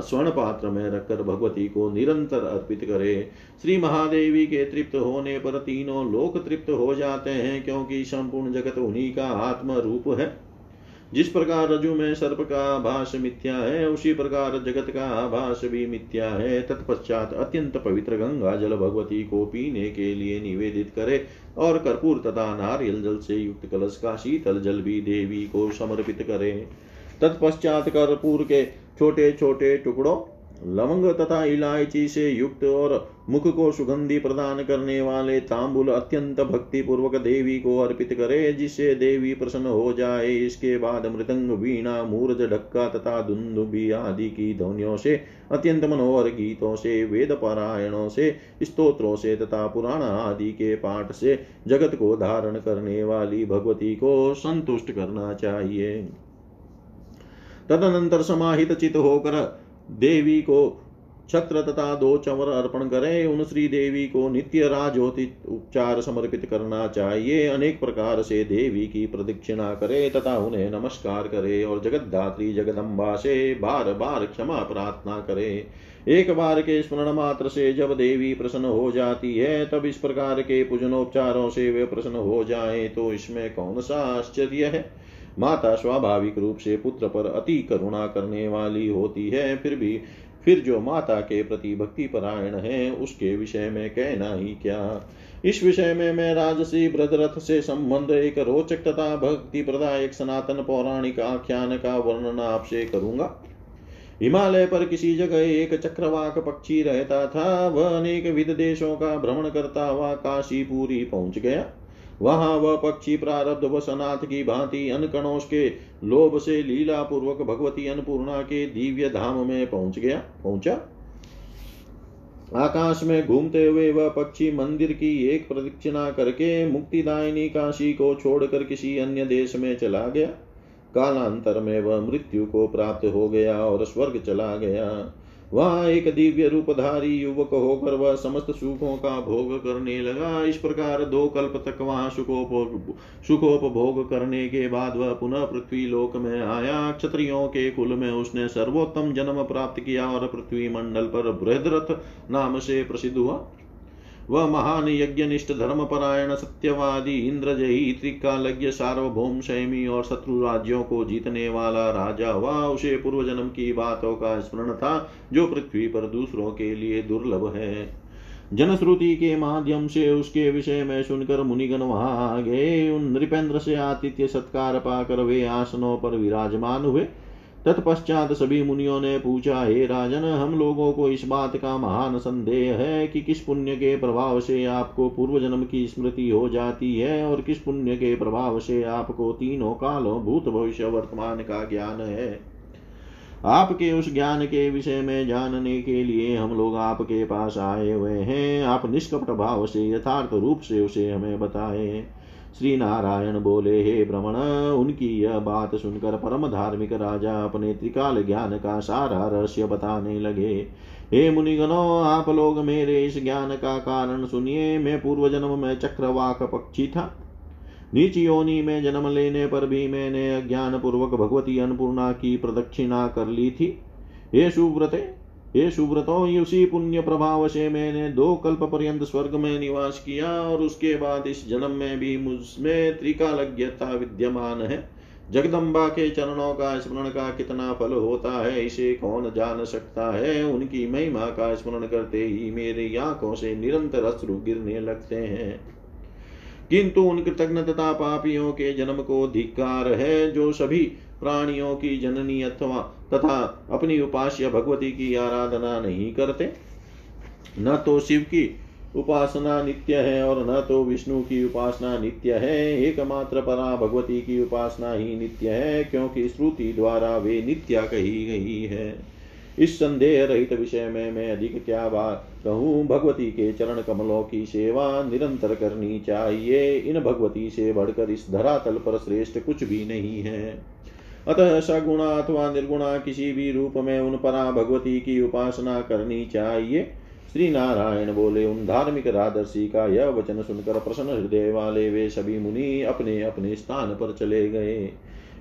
स्वर्ण पात्र में रखकर भगवती को निरंतर अर्पित करे श्री महादेवी के तृप्त होने पर तीनों लोक तृप्त हो जाते हैं, क्योंकि संपूर्ण जगत उन्हीं का आत्म रूप है। जिस प्रकार रजु में सर्प का आभास मिथ्या है, उसी प्रकार जगत का आभास भी मिथ्या है। तत्पश्चात अत्यंत पवित्र गंगा जल भगवती को पीने के लिए निवेदित करे और कर्पूर तथा नारियल जल से युक्त कलश का शीतल जल भी देवी को समर्पित करे। तत्पश्चात कर्पूर के छोटे छोटे टुकड़ों लवंग तथा इलायची से युक्त और मुख को सुगंधि प्रदान करने वाले तांबुल अत्यंत भक्ति पूर्वक देवी को अर्पित करे, जिससे देवी प्रसन्न हो जाए। इसके बाद मृदंग, वीणा, मूर्ज, ढक्का तथा धुंधुबी आदि की ध्वनियों से, अत्यंत मनोहर गीतों से, वेद पारायणों से, स्तोत्रों से तथा पुराण आदि के पाठ से जगत को धारण करने वाली भगवती को संतुष्ट करना चाहिए। तदनंतर समाहित चित होकर देवी को छत्र तथा दो चंवर अर्पण करें, उन श्री देवी को नित्य राजोति उपचार समर्पित करना चाहिए। अनेक प्रकार से देवी की प्रदक्षिणा करे तथा उन्हें नमस्कार करें और जगतदात्री जगदम्बा से बार बार क्षमा प्रार्थना करे। एक बार के स्मरण मात्र से जब देवी प्रसन्न हो जाती है, तब इस प्रकार के पूजनोपचारों से वे प्रसन्न हो जाए तो इसमें कौन सा आश्चर्य है? माता स्वाभाविक रूप से पुत्र पर अति करुणा करने वाली होती है, फिर भी, फिर जो माता के प्रति भक्ति परायण है, उसके विषय में कहना ही क्या? इस विषय में मैं राजसी ब्रदरथ से संबंध एक रोचक तथा भक्ति प्रदायक सनातन पौराणिक आख्यान का वर्णन आपसे करूँगा। हिमालय पर किसी जगह एक चक्रवाक पक्षी रहता था, वह अनेक विध देशों का भ्रमण करता हुआ काशीपुरी पहुँच गया। वहाँ वह पक्षी प्रारब्ध व सनाथ की भांति अनकणों के लोभ से लीला पूर्वक भगवती अन्नपूर्णा के दिव्य धाम में पहुँच गया। पहुँचा? आकाश में घूमते हुए वह पक्षी मंदिर की एक प्रदक्षिणा करके मुक्तिदायिनी काशी को छोड़कर किसी अन्य देश में चला गया। कालांतर में वह मृत्यु को प्राप्त हो गया और स्वर्ग चला गया। वहाँ एक दिव्य रूपधारी युवक होकर वह समस्त सुखों का भोग करने लगा। इस प्रकार दो कल्प तक वहाँ सुखोप सुखोपभोग करने के बाद वह पुनः पृथ्वी लोक में आया। क्षत्रियो के कुल में उसने सर्वोत्तम जन्म प्राप्त किया और पृथ्वी मंडल पर बृहद्रथ नाम से प्रसिद्ध हुआ। वह महान यज्ञनिष्ठ धर्मपरायण, सत्यवादी, इंद्रजयी, त्रिकालज्ञ, सार्वभौम शैमी और शत्रु राज्यों को जीतने वाला राजा। हुआ उसे पूर्व जन्म की बातों का स्मरण था, जो पृथ्वी पर दूसरों के लिए दुर्लभ है। जनश्रुति के माध्यम से उसके विषय में सुनकर मुनिगण वहाँ गए। उन नृपेंद्र से आतिथ्य सत्कार पाकर वे आसनों पर विराजमान हुए। तत्पश्चात सभी मुनियों ने पूछा, हे राजन, हम लोगों को इस बात का महान संदेह है कि किस पुण्य के प्रभाव से आपको पूर्व जन्म की स्मृति हो जाती है और किस पुण्य के प्रभाव से आपको तीनों कालों भूत भविष्य वर्तमान का ज्ञान है? आपके उस ज्ञान के विषय में जानने के लिए हम लोग आपके पास आए हुए हैं। आप निष्कपट भाव से, यथार्थ रूप से उसे हमें बताएँ। श्री नारायण बोले, हे भ्रमण उनकी यह बात सुनकर परम धार्मिक राजा अपने त्रिकाल ज्ञान का सारा रहस्य बताने लगे। हे मुनिगणो, आप लोग मेरे इस ज्ञान का कारण सुनिए। मैं पूर्व जन्म में चक्रवाक पक्षी था। नीच योनि में जन्म लेने पर भी मैंने अज्ञान पूर्वक भगवती अन्नपूर्णा की प्रदक्षिणा कर ली थी। हे सुव्रते हे सुव्रतो उसी पुण्य प्रभाव से मैंने दो कल्प पर्यंत स्वर्ग में निवास किया और उसके बाद इस जन्म में भी मुझमें त्रिकालज्ञता विद्यमान है। जगदम्बा के चरणों का स्मरण का कितना फल होता है, इसे कौन जान सकता है? उनकी महिमा का स्मरण करते ही मेरी आँखों से निरंतर अश्रु गिरने लगते हैं। किंतु उन कृतज्ञ तथा पापियों के जन्म को धिकार है, जो सभी प्राणियों की जननी अथवा तथा अपनी उपास्य भगवती की आराधना नहीं करते। न तो शिव की उपासना नित्य है और न तो विष्णु की उपासना नित्य है। एकमात्र परा भगवती की उपासना ही नित्य है, क्योंकि श्रुति द्वारा वे नित्या कही गई है। इस संदेह रहित विषय में मैं अधिक क्या बात कहूँ? भगवती के चरण कमलों की सेवा निरंतर करनी चाहिए। इन भगवती से बढ़कर इस धरातल पर श्रेष्ठ कुछ भी नहीं है। अतः सगुणा अथवा निर्गुणा किसी भी रूप में उन परा भगवती की उपासना करनी चाहिए। श्री नारायण बोले, उन धार्मिक रादर्शी का यह वचन सुनकर प्रसन्न हृदय वाले वे सभी मुनि अपने अपने स्थान पर चले गए।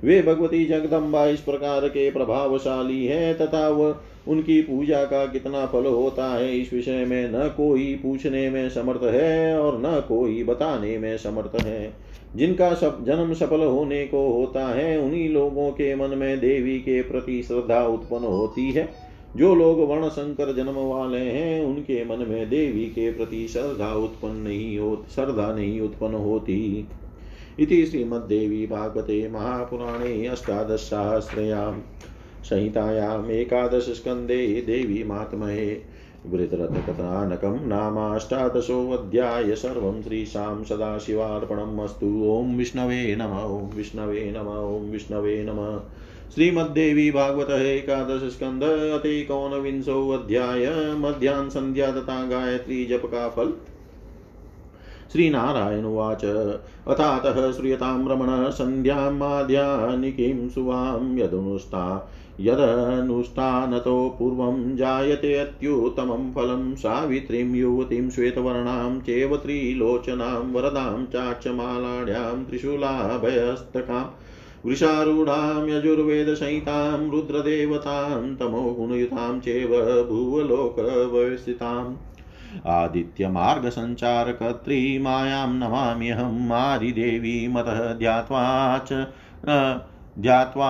वे भगवती जगदम्बा इस प्रकार के प्रभावशाली है तथा वह उनकी पूजा का कितना फल होता है, इस विषय में न कोई पूछने में समर्थ है और न कोई बताने में समर्थ है। जिनका सब जन्म सफल होने को होता है, उन्हीं लोगों के मन में देवी के प्रति श्रद्धा उत्पन्न होती है। जो लोग वर्ण संकर जन्म वाले हैं, उनके मन में देवी के प्रति श्रद्धा उत्पन्न नहीं हो श्रद्धा नहीं उत्पन्न होती। इति श्रीमद्देवी भागवते महापुराणे अष्टादशसहस्रयां संहितायाम् एकादशस्कन्धे देवी मात्महे। वृतरथकथानकं नामाष्टादशोऽध्याय सर्वं श्रीशां सदाशिवार्पणम् अस्तु ॐ विष्णवे नम, ॐ विष्णवे नम, ॐ विष्णवे नम। श्रीमद्देवी भागवत एकादश स्कंद अति कौन विंशो अध्याय मध्यान संध्या तथा गायत्री जप का फल। श्रीनारायण उवाच, अथातः श्रूयतां रमण सन्ध्यां माध्यानिकीं सुवां यदनुष्ठा। यदनुष्ठानतो पूर्वं जायते अत्युत्तमं फलं सावित्रीं, युवतीं, श्वेतवर्णां, चेव त्रिलोचनां, वरदां, चाक्षमालाढ्यां त्रिशूलाभयस्तकाम् वृषारूढां, यजुर्वेदसंहितां, रुद्रदेवतां तमोगुणयुतां चेव भुवलोकवस्थिताम् आदित्यमार्गसञ्चारकर्त्री मायां नमाम्यहं मारिदेवी मतः ध्यात्वा च ध्यात्वा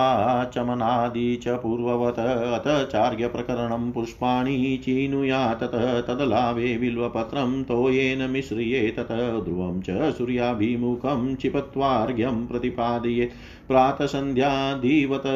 चमनादि च पूर्ववत् अथ चार्यप्रकरणं पुष्पाणि चीनुया ततः तदलाभे बिल्वपत्रं तोयेन मिश्रिये ततः ध्रुवं च सूर्याभिमुखं क्षिपत्वार्घ्यं प्रतिपादयेत् प्रातसन्ध्याधिवत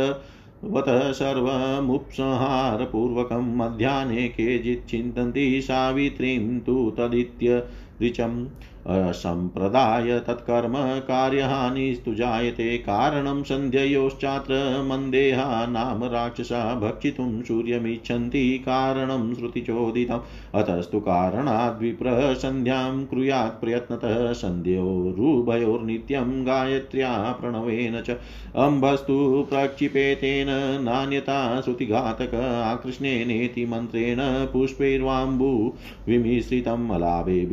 वत सर्वमुपसंहारपूर्वकं मध्याह्ने केचित् चिन्तन्ति सावित्रीं तु तदित्य ऋचम् असम्प्रदाय तत्कर्म कार्यहानिस्तु जायते कारणं सन्ध्ययोश्चात्र मन्देहा नाम राक्षसा भक्षितुं सूर्यमिच्छन्ति। कारणं श्रुतिचोदितम्। अतस्तु कारणाद्विप्रः सन्ध्यां कुर्यात् प्रयत्नतः सन्ध्योरुभयोर्नित्यं गायत्र्या प्रणवेन च। अम्भस्तु प्रक्षिपेतेन नान्यता श्रुतिघातक आकृष्णेनेति मन्त्रेण पुष्पैर्वाम्बु विमिश्रितम् अलाभे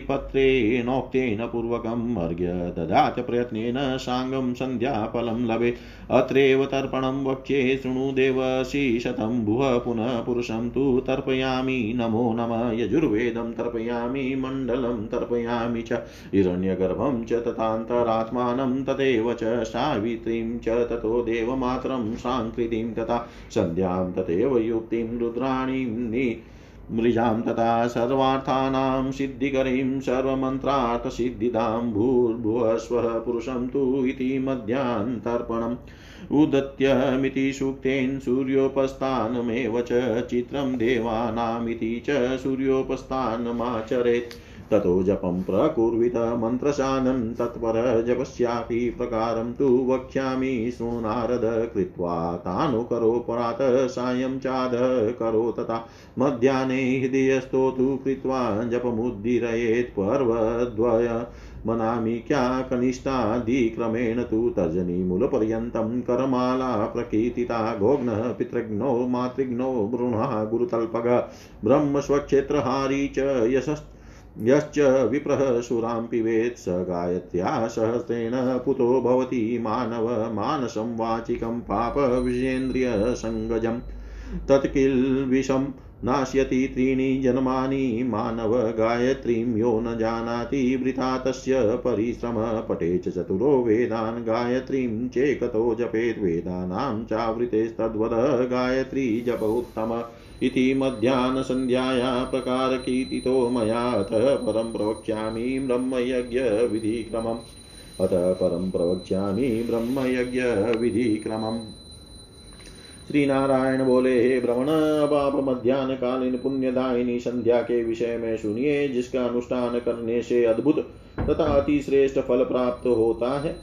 बिल्वदुर्वादिपत्रेणोक्तेन पूर्वकम् अर्घ्य ददात प्रयत्नेन साङ्गं सन्ध्याफलं लभे। अत्रैव तर्पणं वक्ष्ये शृणु देवसी भुव पुनः पुरुषं तु तर्पयामि। नमो नमः। यजुर्वेदं तर्पयामि। मण्डलं तर्पयामि च। हिरण्यगर्भं च तथान्तरात्मानं तदेव च। सावित्रीं च ततो देवमात्रं साङ्कृतिं तथा। सन्ध्यां तथैव युक्तिं रुद्राणीं मृजां तथा सर्वार्थानां सिद्धिकरीं सर्वमन्त्रार्थसिद्धिदां भूर्भुवस्वः पुरुषं तु इति मध्यान्तर्पणम् उदत्यमिति सूक्तेन सूर्योपस्थानमेव च चित्रं देवानामिति च सूर्योपस्थानमाचरेत्। ततो जपं प्रकुर्वित मन्त्रशानं तत्पर जपस्यापि प्रकारं तु वक्ष्यामि शृणुनारद कृत्वा तानुकरो परात् सायं चाद करो तथा मध्याह्ने हृदयस्थोतु कृत्वा जपमुद्दीरयेत् पर्वद्वय। मनामि क्या कनिष्ठादिक्रमेण तु तर्जनीमूलपर्यन्तं करमाला प्रकीर्तिता गोघ्नः पितृघ्नो मातृघ्नो भ्रूणः गुरुतल्पग। ब्रह्मस्वक्षेत्रहारी च यशस् यश्च विप्रः सुरां पिबेत् स गायत्र्या सहस्रेण पुतो भवति मानव मानसं वाचिकं पापविषेन्द्रियसङ्गजं तत्किल्विषं नाश्यति त्रीणि जन्मानि मानव गायत्रीं यो न जानाति वृथा तस्य परिश्रम पठे च चतुरो वेदान् गायत्रीं चेकतो जपेत् वेदानां चावृतेस्तद्वद गायत्री जप उत्तम इति मध्याह्नसन्ध्याया प्रकारकीर्तितो मयाथ परं प्रवक्ष्यामि ब्रह्मयज्ञविधिक्रमम् अथ परं प्रवक्ष्यामि ब्रह्मयज्ञविधिक्रमम् श्री नारायण बोले, हे भ्रमण अब आप मध्यान्ह कालीन पुण्यदायिनी संध्या के विषय में सुनिए, जिसका अनुष्ठान करने से अद्भुत तथा अति श्रेष्ठ फल प्राप्त होता है।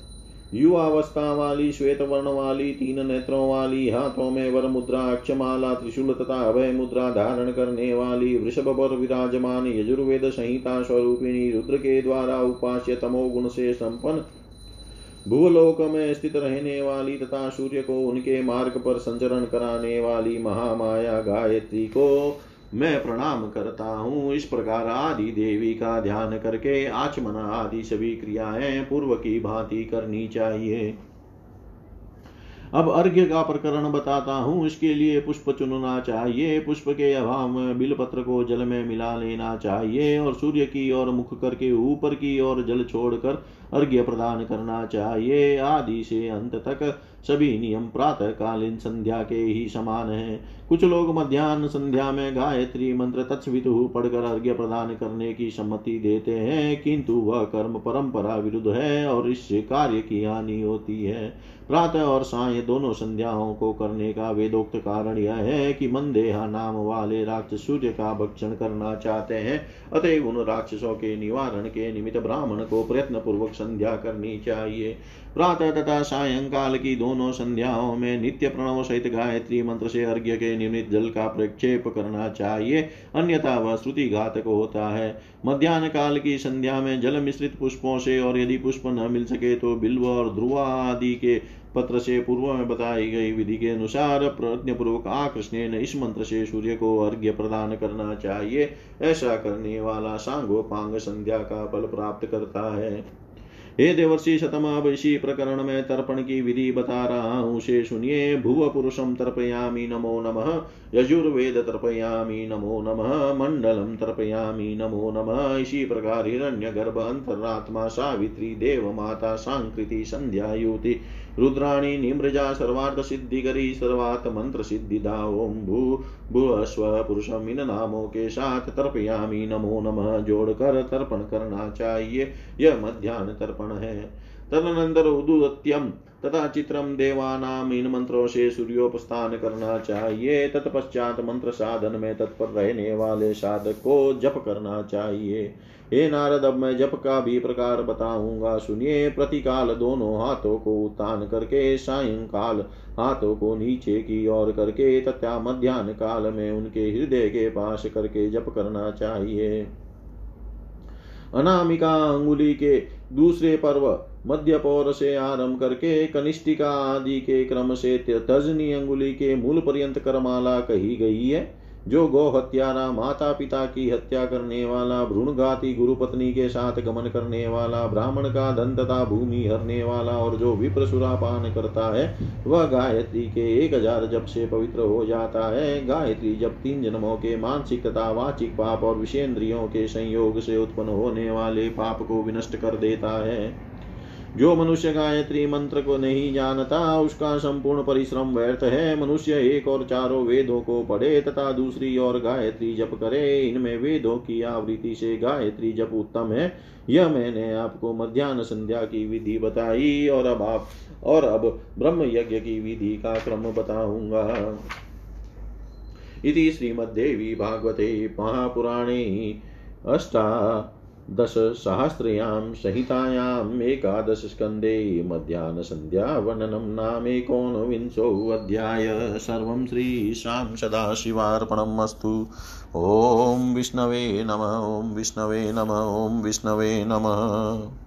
युवावस्था वाली श्वेत वर्ण वाली, तीन नेत्रों वाली, हाथों में वर मुद्रा अक्षमाला, त्रिशूल तथा अभय मुद्रा धारण करने वाली, वृषभ पर विराजमान, यजुर्वेद संहिता स्वरूपिणी, रुद्र के द्वारा उपास्य तमोगुण से संपन्न भूलोक में स्थित रहने वाली तथा सूर्य को उनके मार्ग पर संचरण कराने वाली महामाया गायत्री को मैं प्रणाम करता हूँ। इस प्रकार आदि देवी का ध्यान करके आचमन आदि सभी क्रियाएँ पूर्व की भांति करनी चाहिए। अब अर्घ्य का प्रकरण बताता हूँ। इसके लिए पुष्प चुनना चाहिए। पुष्प के अभाव में बिलपत्र को जल में मिला लेना चाहिए और सूर्य की ओर मुख करके ऊपर की ओर जल छोड़कर अर्घ्य प्रदान करना चाहिए। आदि से अंत तक सभी नियम प्रातः कालीन संध्या के ही समान है। कुछ लोग मध्यान्ह संध्या में गायत्री मंत्र तत्सवितु पढ़कर अर्घ्य प्रदान करने की सम्मति देते हैं, किंतु वह कर्म परंपरा विरुद्ध है और इससे कार्य की हानि होती है। प्रातः और साय दोनों संध्याओं को करने का वेदोक्त कारण यह है कि मंदेहा नाम वाले राक्षस सूर्य का भक्षण करना चाहते हैं। अतएव उन राक्षसों के निवारण के निमित्त ब्राह्मण को प्रयत्न पूर्वक संध्या करनी चाहिए। प्रातः तथा सायंकाल की दोनों संध्याओं में नित्य प्रणव सहित गायत्री मंत्र से अर्घ्य के निमित्त जल का प्रक्षेप करना चाहिए। अन्यथा वह श्रुति घातक होता है। मध्यान्ह काल की संध्या में जल मिश्रित पुष्पों से और यदि पुष्प न मिल सके तो बिल्व और ध्रुवा आदि के पत्र से पूर्व में बताई गई विधि के अनुसार प्रज्ञ पूर्वक आकृष्ण इस मंत्र से सूर्य को अर्घ्य प्रदान करना चाहिए। ऐसा करने वाला सांगो पांग संध्या का फल प्राप्त करता है। हे देवर्षि शतमा वैशी प्रकरण में तर्पण की विधि बता रहा हूँ उसे सुनिए। भुव पुरुषम तर्पयामी नमो नम, यजुर्वेद तर्पयामी नमो नम मंडलम तर्पयामी नमो नम। इसी प्रकार हिरण्य गर्भ अंतरात्मा सावित्री देव माता सांकृति संध्या युति रुद्राणी निमृजा सर्वार्थ सिद्धिकरी सर्वात मंत्र सिद्धिदा ओम भू भुवस्व पुरुषम इन नामों के साथ तर्पयामी, नमो नमः, जोड़कर तर्पण करना चाहिए, यह मध्यान्ह तर्पण है। तदनंतर उदुत्यम तथा चित्रम देवानाम इन मंत्रों से सूर्योपस्थान करना चाहिए, तत्पश्चात मंत्र साधन में तत्पर रहने वाले साधक को जप करना चाहिए। हे नारद, अब मैं जप का भी प्रकार बताऊँगा। सुनिए प्रतिकाल दोनों हाथों को उत्तान करके सायंकाल हाथों को नीचे की ओर करके तथा मध्यान्ह काल में उनके हृदय के पास करके जप करना चाहिए। अनामिका अंगुली के दूसरे पर्व मध्य पौर से आरंभ करके कनिष्ठिका आदि के क्रम से तजनी अंगुली के मूल पर्यंत करमाला कही गई है। जो गो हत्यारा माता पिता की हत्या करने वाला, भ्रूणघाती गुरु पत्नी के साथ गमन करने वाला, ब्राह्मण का धन तथा भूमि हरने वाला और जो विप्र सुरापान करता है, वह गायत्री के एक हज़ार जब से पवित्र हो जाता है। गायत्री जब तीन जन्मों के मानसिक तथा वाचिक पाप और विषेन्द्रियों के संयोग से उत्पन्न होने वाले पाप को विनष्ट कर देता है। जो मनुष्य गायत्री मंत्र को नहीं जानता, उसका संपूर्ण परिश्रम व्यर्थ है। मनुष्य एक और चारों वेदों को पढ़े तथा दूसरी ओर गायत्री जप करे। इनमें वेदों की आवृत्ति से गायत्री जप उत्तम है। यह मैंने आपको मध्यान्ह संध्या की विधि बताई और अब आप, और अब ब्रह्म यज्ञ की विधि का क्रम बताऊँगा। इति श्रीमद्देवी भागवते महापुराणे अष्टा दशसहस्रयां संहितायाम् एकादशस्कन्दे मध्याह्नसन्ध्यावर्णनं नामेकोनविंशोऽध्याय सर्वं श्रीशां सदाशिवार्पणम् अस्तु। ॐ विष्णवे नम, ॐ विष्णवे नम, ॐ विष्णवे नमः।